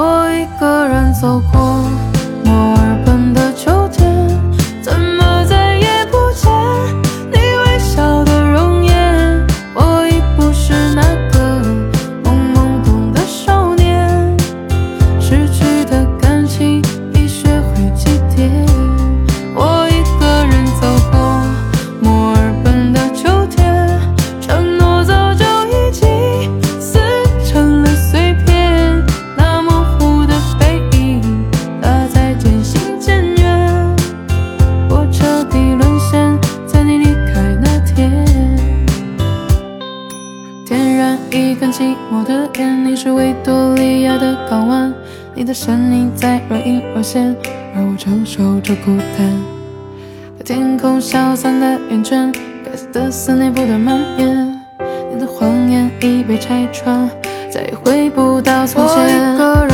我一个人走过。看寂寞的烟，你是维多利亚的港湾，你的身影在若隐若现，而我承受着孤单。天空消散的圆圈，该死的思念不断蔓延，你的谎言已被拆穿，再也回不到从前。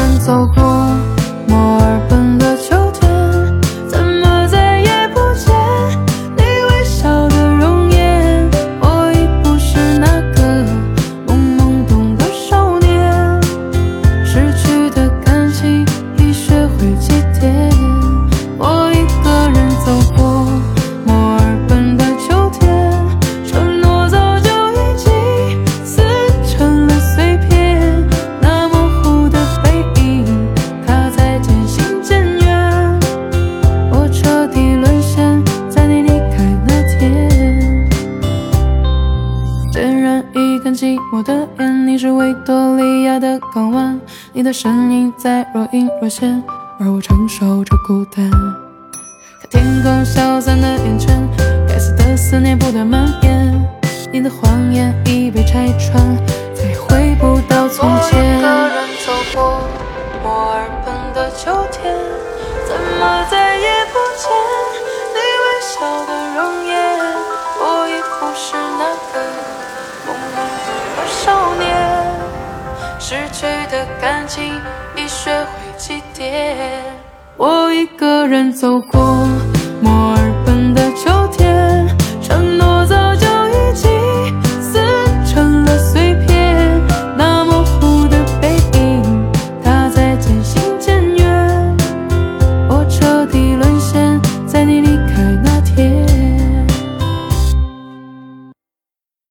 寂寞的烟，你是维多利亚的港湾，你的身影在若隐若现，而我承受着孤单。看天空消散的烟圈，该死的思念不断蔓延，你的谎言已被拆穿，再也回不到从前。一个人走过墨尔本的秋天，怎么再也不见你微笑的容颜？我已不是那个少年，失去的感情已学会祭奠。我一个人走过墨尔